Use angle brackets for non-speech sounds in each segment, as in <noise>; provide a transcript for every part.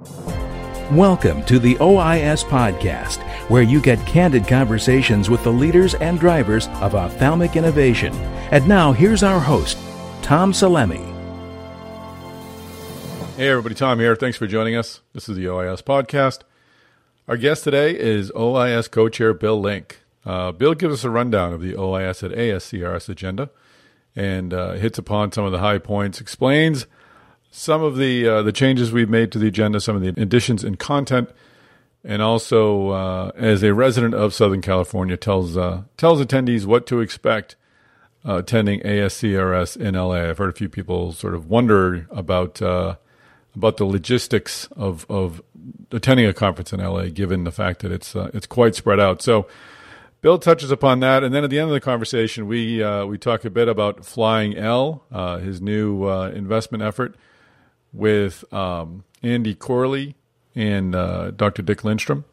Welcome to the OIS Podcast, where you get candid conversations with the leaders and drivers of ophthalmic innovation. And now, here's our host, Tom Salemi. Hey, everybody, Tom here. Thanks for joining us. This is the OIS Podcast. Our guest today is OIS co chair Bill Link. Uh, Bill gives us a rundown of the OIS at ASCRS agenda and uh, hits upon some of the high points, explains some of the uh, the changes we've made to the agenda, some of the additions in content, and also uh, as a resident of Southern California, tells uh, tells attendees what to expect uh, attending ASCRS in LA. I've heard a few people sort of wonder about uh, about the logistics of of attending a conference in LA, given the fact that it's uh, it's quite spread out. So. Bill touches upon that, and then at the end of the conversation, we we talk a bit about Flying L, his new investment effort, with um, Andy Corley and uh, Dr. Dick Lindstrom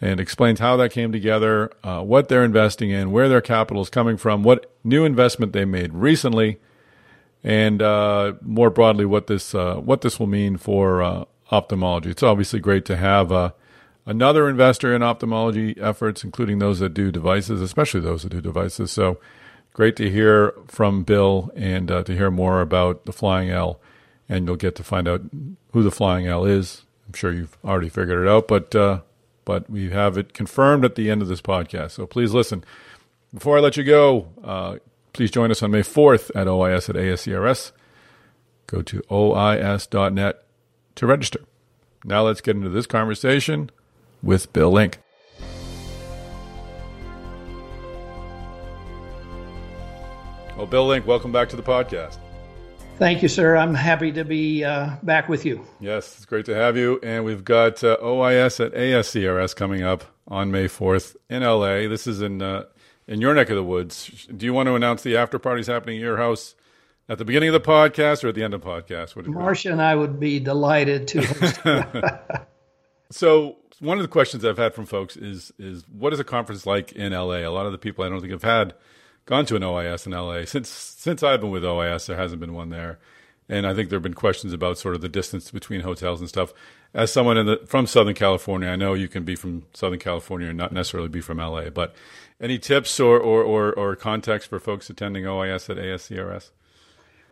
and explains how that came together, uh, what they're investing in, where their capital is coming from, what new investment they made recently, and uh, more broadly what this uh, what this will mean for uh, ophthalmology. It's obviously great to have uh, another investor in ophthalmology efforts, including those that do devices, especially those that do devices. So great to hear from Bill and to hear more about the Flying L and you'll get to find out who the Flying L is. I'm sure you've already figured it out, but uh, but we have it confirmed at the end of this podcast. So please listen. Before I let you go, uh, please join us on May 4th at OIS at ASCRS. Go to OIS.net to register. Now let's get into this conversation with Bill Link. Well, Bill Link, welcome back to the podcast. Thank you, sir. I'm happy to be uh, back with you. Yes, it's great to have you. And we've got uh, OIS at ASCRS coming up on May 4th in LA. This is in uh, in your neck of the woods. Do you want to announce the after parties happening at your house at the beginning of the podcast or at the end of the podcast? Marcia and I would be delighted to. <laughs> <laughs> so, one of the questions I've had from folks is is what is a conference like in LA? A lot of the people I don't think have had gone to an OIS in LA. Since since I've been with OIS, there hasn't been one there, and I think there have been questions about sort of the distance between hotels and stuff. As someone the, from Southern California, I know you can be from Southern California and not necessarily be from LA. But any tips or or, or, or context for folks attending OIS at ASCRS?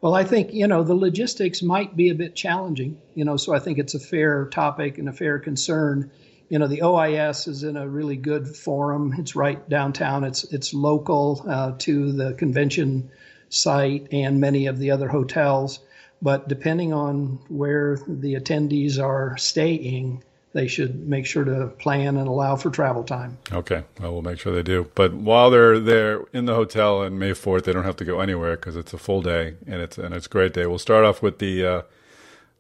Well, I think you know the logistics might be a bit challenging. You know, so I think it's a fair topic and a fair concern you know the OIS is in a really good forum. It's right downtown. It's it's local uh, to the convention site and many of the other hotels. But depending on where the attendees are staying, they should make sure to plan and allow for travel time. Okay, well, we'll make sure they do. But while they're there in the hotel on May fourth, they don't have to go anywhere because it's a full day and it's and it's a great day. We'll start off with the. Uh,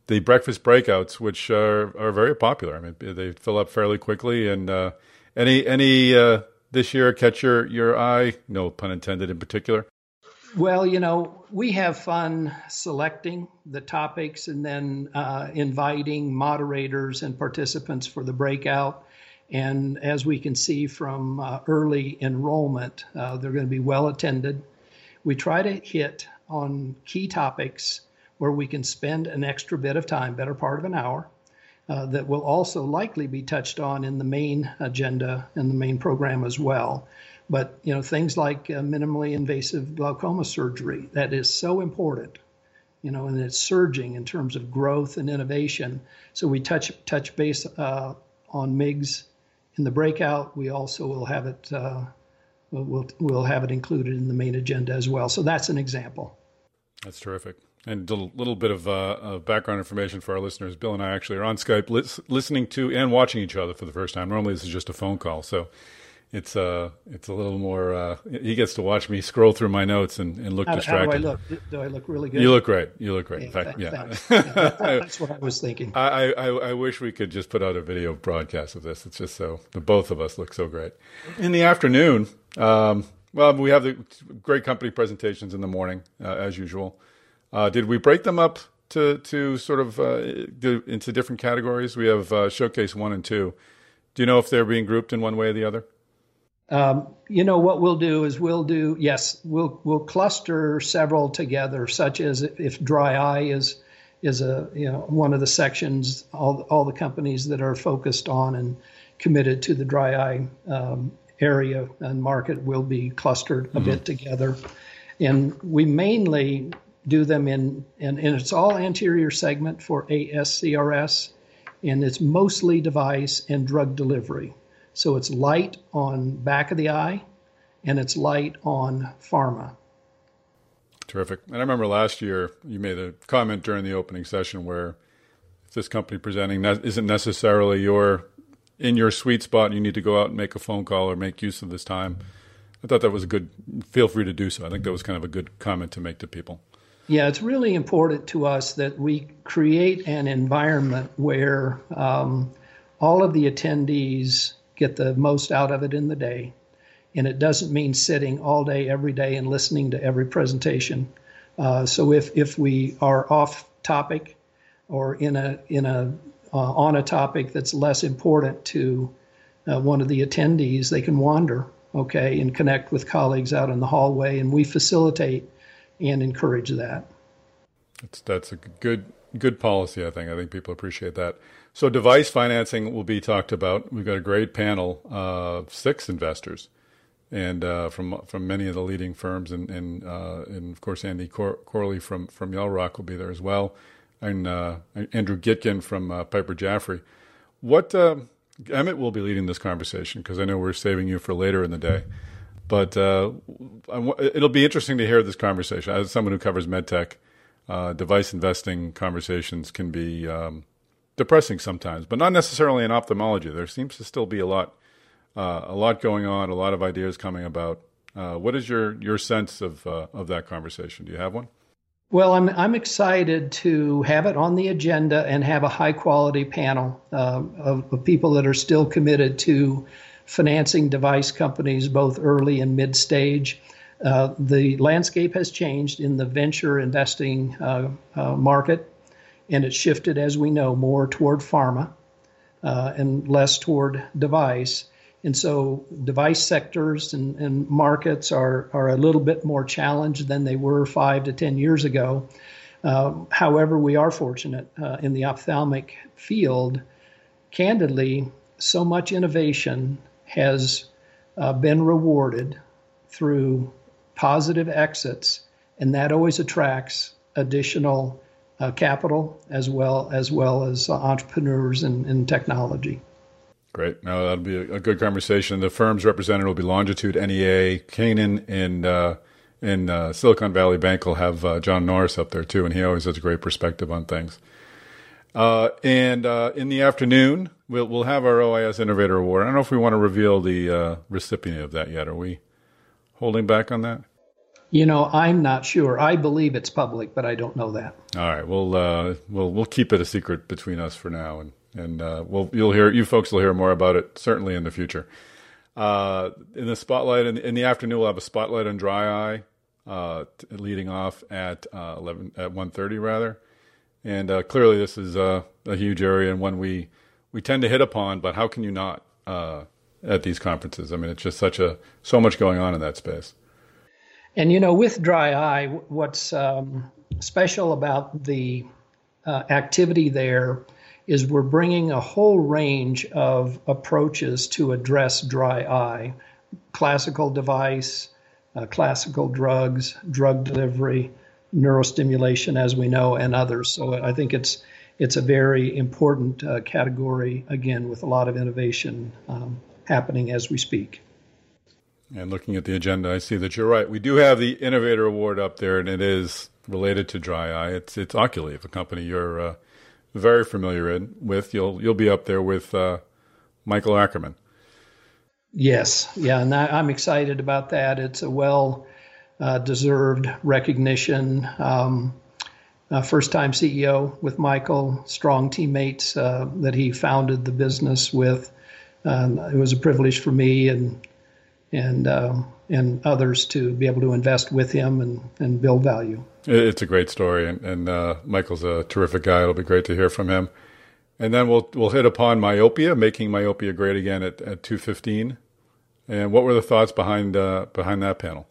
the breakfast breakouts, which are, are very popular. I mean, they fill up fairly quickly. And uh, any any uh, this year catch your your eye? No pun intended. In particular. Well, you know, we have fun selecting the topics and then uh, inviting moderators and participants for the breakout. And as we can see from uh, early enrollment, uh, they're going to be well attended. We try to hit on key topics where we can spend an extra bit of time, better part of an hour, uh, that will also likely be touched on in the main agenda and the main program as well. But you know things like uh, minimally invasive glaucoma surgery that is so important, you know, and it's surging in terms of growth and innovation. So we touch touch base uh, on MIGS in the breakout. We also will have it. Uh, we'll, we'll have it included in the main agenda as well. So that's an example. That's terrific. And a little bit of, uh, of, background information for our listeners. Bill and I actually are on Skype lis- listening to and watching each other for the first time. Normally, this is just a phone call. So it's uh it's a little more uh, he gets to watch me scroll through my notes and, and look how, distracted. How do I look? Do I look really good? You look great. You look great. Yeah, In fact, yeah. yeah <laughs> that's what I was thinking. <laughs> I, I, I wish we could just put out a video broadcast of this. It's just so the both of us look so great. In the afternoon, um, well, we have the great company presentations in the morning uh, as usual. Uh, did we break them up to to sort of uh, into different categories? We have uh, showcase one and two. Do you know if they're being grouped in one way or the other? Um, you know what we'll do is we'll do yes we'll we'll cluster several together, such as if dry eye is is a you know one of the sections. All all the companies that are focused on and committed to the dry eye um, area and market will be clustered a mm-hmm. bit together, and we mainly do them in and, and it's all anterior segment for ASCRS, and it's mostly device and drug delivery. So it's light on back of the eye, and it's light on pharma. Terrific. And I remember last year you made a comment during the opening session where if this company presenting isn't necessarily your in your sweet spot, you need to go out and make a phone call or make use of this time. I thought that was a good. Feel free to do so. I think that was kind of a good comment to make to people. Yeah, it's really important to us that we create an environment where um, all of the attendees get the most out of it in the day and it doesn't mean sitting all day every day and listening to every presentation. Uh, so if if we are off topic or in a in a uh, on a topic that's less important to uh, one of the attendees, they can wander, okay, and connect with colleagues out in the hallway, and we facilitate and encourage that. That's that's a good good policy. I think I think people appreciate that. So device financing will be talked about. We've got a great panel of six investors and uh, from from many of the leading firms, and and, uh, and of course Andy Cor- Corley from from Yellowrock will be there as well, and uh, Andrew Gitkin from uh, Piper Jaffray. What uh, Emmett will be leading this conversation because I know we're saving you for later in the day, but uh, it'll be interesting to hear this conversation. As someone who covers medtech, device investing conversations can be um, depressing sometimes, but not necessarily in ophthalmology. There seems to still be a lot uh, a lot going on, a lot of ideas coming about. Uh, what is your your sense of uh, of that conversation? Do you have one? Well, I'm I'm excited to have it on the agenda and have a high quality panel uh, of, of, people that are still committed to financing device companies both early and mid stage. Uh, the landscape has changed in the venture investing uh, market, and it's shifted, as we know, more toward pharma and less toward device. And so device sectors and, and, markets are, are a little bit more challenged than they were five to 10 years ago. Uh, however, we are fortunate uh, in the ophthalmic field. Candidly, so much innovation has uh, been rewarded through positive exits, and that always attracts additional uh, capital as well as well as entrepreneurs and, and technology. Great. Now that'll be a, a, good conversation. The firms represented will be Longitude, NEA, Canaan, and uh, in uh, Silicon Valley Bank will have uh, John Norris up there too, and he always has a great perspective on things. Uh, and uh, in the afternoon, we'll we'll have our OIS Innovator Award. I don't know if we want to reveal the uh, recipient of that yet. Are we holding back on that? You know, I'm not sure. I believe it's public, but I don't know that. All right, we'll we'll we'll keep it a secret between us for now, and and uh, well, you'll hear you folks will hear more about it certainly in the future. Uh, in the spotlight in, in, the afternoon, we'll have a spotlight on dry eye, uh, t- leading off at uh, eleven at one thirty rather, and uh, clearly this is a huge area and one we we tend to hit upon. But how can you not uh, at these conferences? I mean, it's just such a so much going on in that space. And you know, with dry eye, what's um, special about the activity there is we're bringing a whole range of approaches to address dry eye classical device, uh, classical drugs, drug delivery, neurostimulation, as we know, and others. So I think it's it's a very important uh, category again with a lot of innovation um, happening as we speak. And looking at the agenda, I see that you're right. We do have the Innovator Award up there, and it is related to dry eye. It's it's Oculeve, a company you're uh, very familiar in, with. You'll you'll be up there with uh, Michael Ackerman. Yes, yeah, and I'm excited about that. It's a well uh, deserved recognition. Um, uh, first time CEO with Michael, strong teammates uh, that he founded the business with. Um, it was a privilege for me and and um, and others to be able to invest with him and, and build value. It's a great story, and, and uh, Michael's a terrific guy. It'll be great to hear from him. And then we'll we'll hit upon myopia, making myopia great again at, at two fifteen. And what were the thoughts behind uh, behind that panel?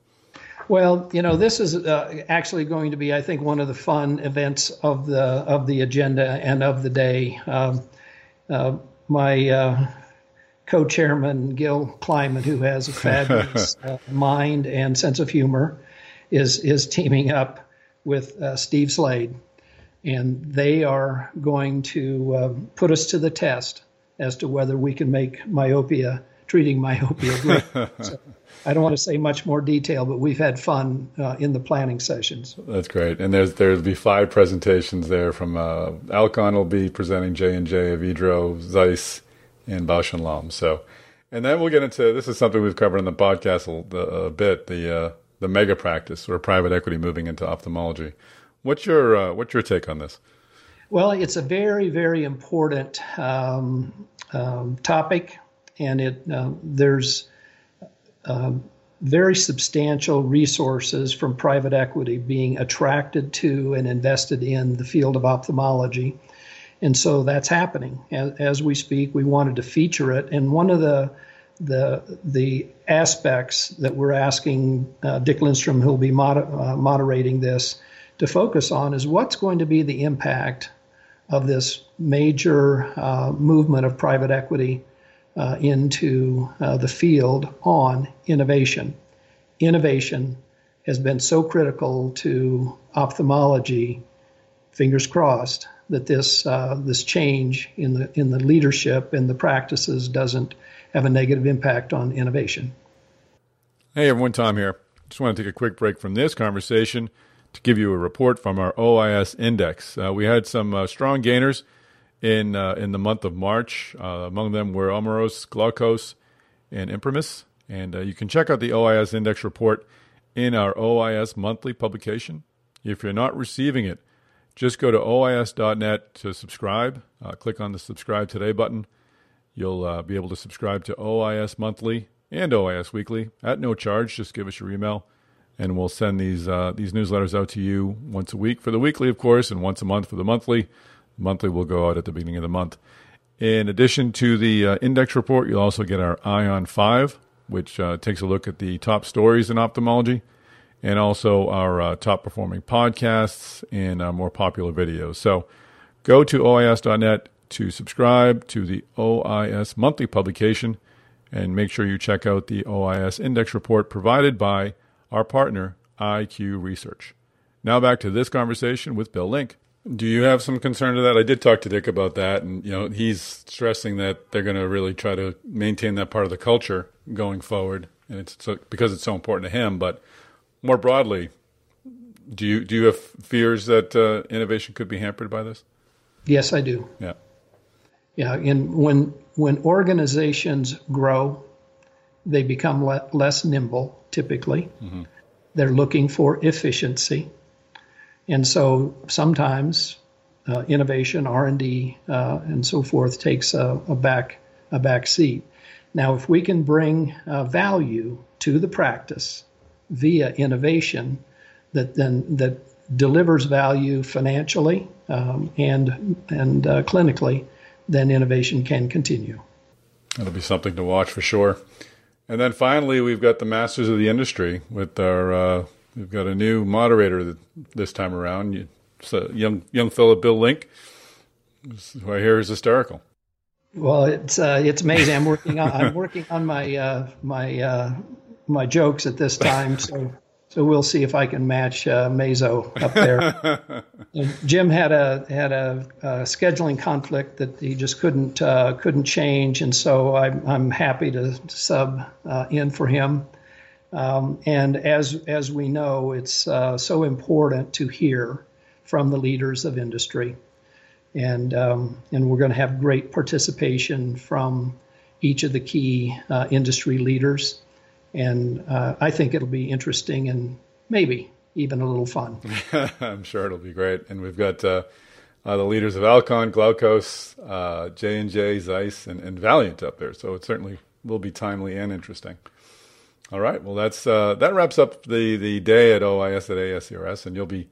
Well, you know, this is uh, actually going to be, I think, one of the fun events of the of the agenda and of the day. Um, uh, my uh, co-chairman Gil Kliman, who has a fabulous <laughs> uh, mind and sense of humor, is is teaming up with uh, Steve Slade, and they are going to uh, put us to the test as to whether we can make myopia treating myopia <laughs> so, I don't want to say much more detail, but we've had fun uh, in the planning sessions. That's great. And there's there'll be five presentations there from uh, Alcon will be presenting J and J, Avedro, Zeiss, and Bausch and Lomb. So, and then we'll get into this is something we've covered in the podcast a, a bit the uh, the mega practice or private equity moving into ophthalmology. What's your uh, what's your take on this? Well, it's a very very important um, um, topic, and it uh, there's um, very substantial resources from private equity being attracted to and invested in the field of ophthalmology. And so that's happening as, as we speak. We wanted to feature it, and one of the the the aspects that we're asking uh, Dick Lindstrom, who'll be moder- uh, moderating this, to focus on is what's going to be the impact of this major uh, movement of private equity uh, into uh, the field on innovation. Innovation has been so critical to ophthalmology. Fingers crossed that this uh, this change in the in the leadership and the practices doesn't have a negative impact on innovation. Hey everyone, Tom here. Just want to take a quick break from this conversation to give you a report from our OIS index. Uh, we had some uh, strong gainers in uh, in the month of March. Uh, among them were Omeros, Glaukos, and Imprimis. And uh, you can check out the OIS index report in our OIS monthly publication. If you're not receiving it, just go to OIS.net to subscribe. Uh, click on the subscribe today button. You'll uh, be able to subscribe to OIS monthly and OIS weekly at no charge. Just give us your email, and we'll send these uh, these newsletters out to you once a week for the weekly, of course, and once a month for the monthly. Monthly will go out at the beginning of the month. In addition to the uh, index report, you'll also get our Ion 5, which uh, takes a look at the top stories in ophthalmology, and also our uh, top performing podcasts and uh, more popular videos. So go to OIS.net to subscribe to the OIS monthly publication and make sure you check out the OIS index report provided by our partner, IQ Research. Now back to this conversation with Bill Link. Do you have some concern to that? I did talk to Dick about that, and you know he's stressing that they're going to really try to maintain that part of the culture going forward, and it's so, because it's so important to him. But more broadly, do you do you have fears that uh, innovation could be hampered by this? Yes, I do. Yeah, yeah. And when when organizations grow, they become le- less nimble. Typically, mm-hmm. they're looking for efficiency and so sometimes uh, innovation, R and D, uh, and so forth takes a, a, back a back seat. Now, if we can bring uh, value to the practice via innovation, that then that delivers value financially um, and and uh, clinically, then innovation can continue. That'll be something to watch for sure. And then finally, we've got the masters of the industry with our uh, We've got a new moderator this time around. It's a young young fellow, Bill Link, who I hear is hysterical. Well, it's uh, it's amazing. I'm working on I'm working on my uh, my uh, my jokes at this time, so so we'll see if I can match uh, Mazzo up there. <laughs> Jim had a had a, a, scheduling conflict that he just couldn't uh, couldn't change, and so I'm I'm happy to sub uh, in for him. Um, and as as we know, it's uh, so important to hear from the leaders of industry, and um, and we're going to have great participation from each of the key uh, industry leaders, and uh, I think it'll be interesting and maybe even a little fun. <laughs> I'm sure it'll be great, and we've got. Uh, uh, the leaders of Alcon, Glaukos, uh, J and J, Zeiss, and, and Valeant up there. So it certainly will be timely and interesting. All right. Well, that's uh, that wraps up the, the day at OIS at ASCRS, and you'll be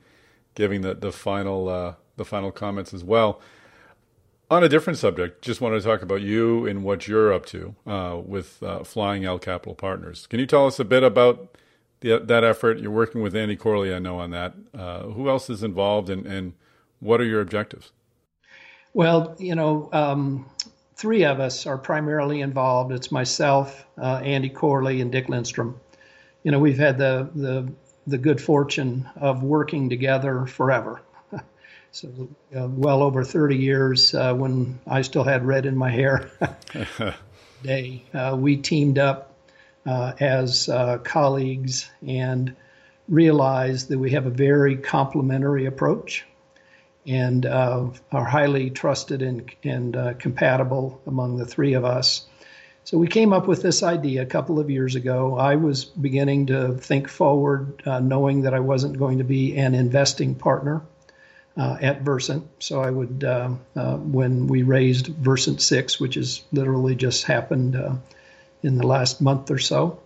giving the the final uh, the final comments as well. On a different subject, just wanted to talk about you and what you're up to uh, with uh, Flying L Capital Partners. Can you tell us a bit about the, that effort. You're working with Andy Corley, I know, on that. Uh, who else is involved, and, and what are your objectives? Well, you know, um, three of us are primarily involved. It's myself, uh, Andy Corley, and Dick Lindstrom. You know, we've had the the the good fortune of working together forever. <laughs> so, uh, well over 30 years uh, when I still had red in my hair. <laughs> day, uh, we teamed up uh, as uh, colleagues and realized that we have a very complementary approach and uh, are highly trusted and, and compatible among the three of us. So we came up with this idea a couple of years ago. I was beginning to think forward, uh, knowing that I wasn't going to be an investing partner uh, at Versant. So I would, uh, uh when we raised Versant 6, which has literally just happened uh, in the last month or so,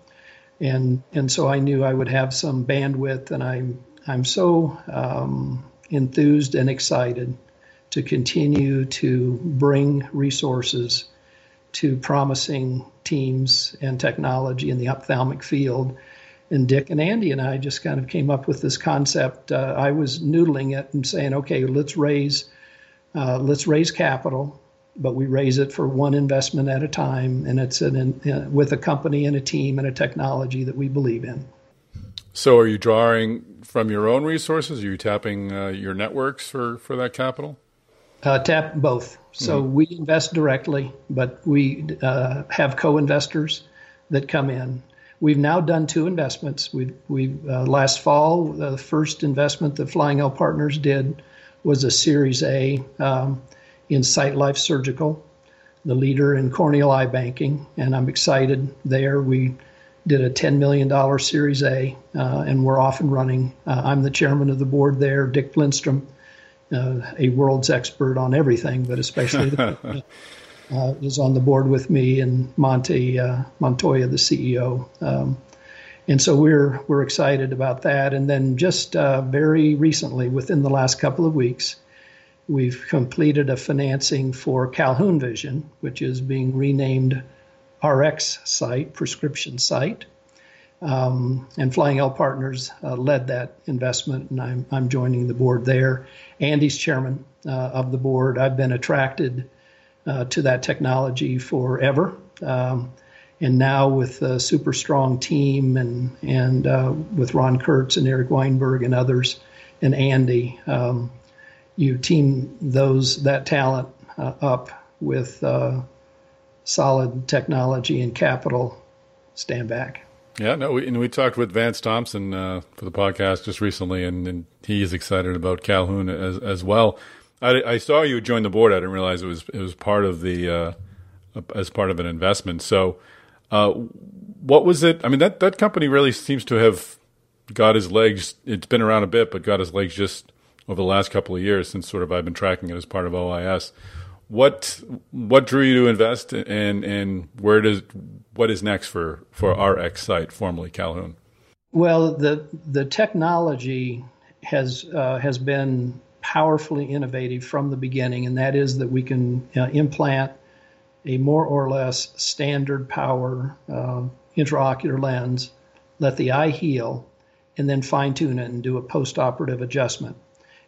and and so I knew I would have some bandwidth, and I'm I'm so um, enthused and excited to continue to bring resources to promising teams and technology in the ophthalmic field. And Dick and Andy and I just kind of came up with this concept. Uh, I was noodling it and saying, okay, let's raise, uh, let's raise capital, but we raise it for one investment at a time, and it's an, uh, with a company and a team and a technology that we believe in. So, are you drawing from your own resources? Are you tapping uh, your networks for for that capital? Uh, tap both. So mm-hmm. we invest directly, but we uh, have co-investors that come in. We've now done two investments. We we uh, last fall the first investment that Flying L Partners did was a Series A um, in SightLife Surgical, the leader in corneal eye banking, and I'm excited there. We did a $10 million Series A, uh, and we're off and running. Uh, I'm the chairman of the board there. Dick Lindstrom uh, a world's expert on everything, but especially the, <laughs> uh, is on the board with me and Monty uh, Montoya, the CEO. Um, and so we're we're excited about that. And then just uh, very recently, within the last couple of weeks, we've completed a financing for Calhoun Vision, which is being renamed RxSight, Prescription site. Um, and Flying L Partners uh, led that investment, and I'm, I'm joining the board there. Andy's chairman uh, of the board. I've been attracted uh, to that technology forever. Um, and now with a super strong team and, and uh, with Ron Kurtz and Eric Weinberg and others and Andy, um, you team those that talent uh, up with uh, solid technology and capital, stand back. Yeah, no, we, and we talked with Vance Thompson uh, for the podcast just recently, and, and he is excited about Calhoun as as well. I, I, saw you join the board. I didn't realize it was it was part of the uh, as part of an investment. So, uh, what was it? I mean, that that company really seems to have got his legs. It's been around a bit, but got his legs just over the last couple of years since sort of I've been tracking it as part of OIS. What what drew you to invest, and and where does what is next for for RxSight, formerly Calhoun? Well, the the technology has uh, has been powerfully innovative from the beginning, and that is that we can uh, implant a more or less standard power uh, intraocular lens, let the eye heal, and then fine tune it and do a post operative adjustment.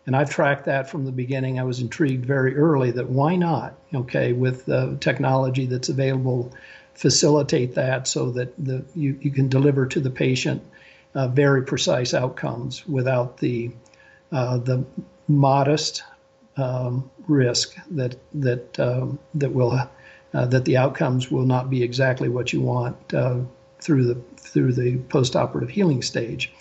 And I've tracked that from the beginning. I was intrigued very early that why not, okay, with the technology that's available, facilitate that so that the, you, you can deliver to the patient uh, very precise outcomes without the, uh, the modest um, risk that, that, um, that, will, uh, that the outcomes will not be exactly what you want uh, through the, through the postoperative healing stage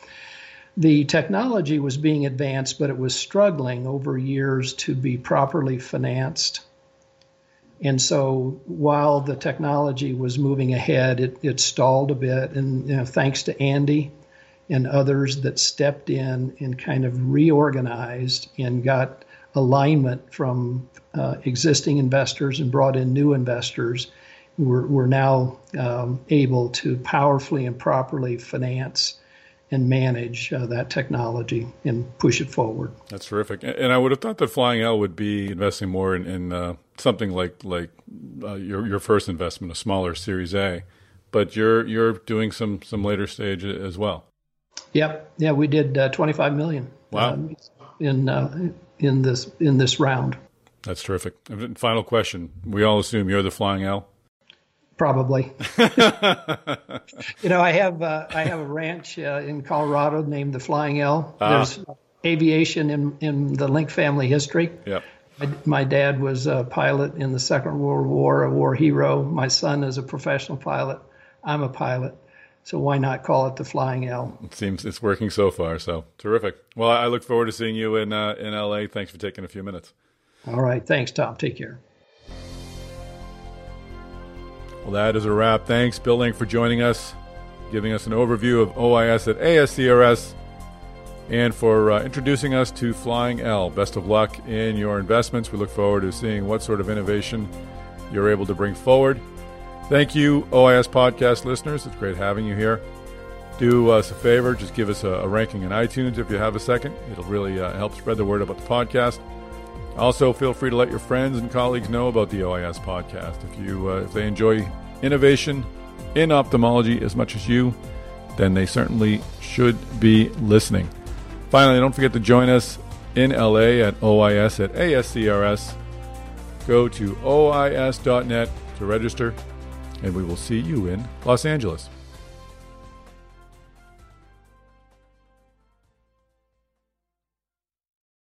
the technology was being advanced, but it was struggling over years to be properly financed. And so while the technology was moving ahead, it, it stalled a bit. And you know, thanks to Andy and others that stepped in and kind of reorganized and got alignment from uh, existing investors and brought in new investors, we're, we're now um, able to powerfully and properly finance and manage uh, that technology and push it forward. That's terrific. And I would have thought that Flying L would be investing more in, in uh, something like like uh, your your first investment, a smaller Series A, but you're you're doing some some later stage as well. Yep. Yeah, we did uh, 25 million. Wow. Um, in uh, in this in this round. That's terrific. Final question: We all assume you're the Flying L. Probably. <laughs> you know, I have uh, I have a ranch uh, in Colorado named the Flying L. There's aviation in in the Link family history. Yep. My, my dad was a pilot in the Second World War, a war hero. My son is a professional pilot. I'm a pilot. So why not call it the Flying L? It seems it's working so far. So terrific. Well, I look forward to seeing you in uh, in LA. Thanks for taking a few minutes. All right. Thanks, Tom. Take care. Well, that is a wrap. Thanks, Bill Link, for joining us, giving us an overview of OIS at ASCRS, and for uh, introducing us to Flying L. Best of luck in your investments. We look forward to seeing what sort of innovation you're able to bring forward. Thank you, OIS podcast listeners. It's great having you here. Do us a favor, just give us a, a ranking in iTunes if you have a second. It'll really uh, help spread the word about the podcast. Also, feel free to let your friends and colleagues know about the OIS podcast. If you uh, if they enjoy innovation in ophthalmology as much as you, then they certainly should be listening. Finally, don't forget to join us in LA at OIS at ASCRS. Go to OIS.net to register, and we will see you in Los Angeles.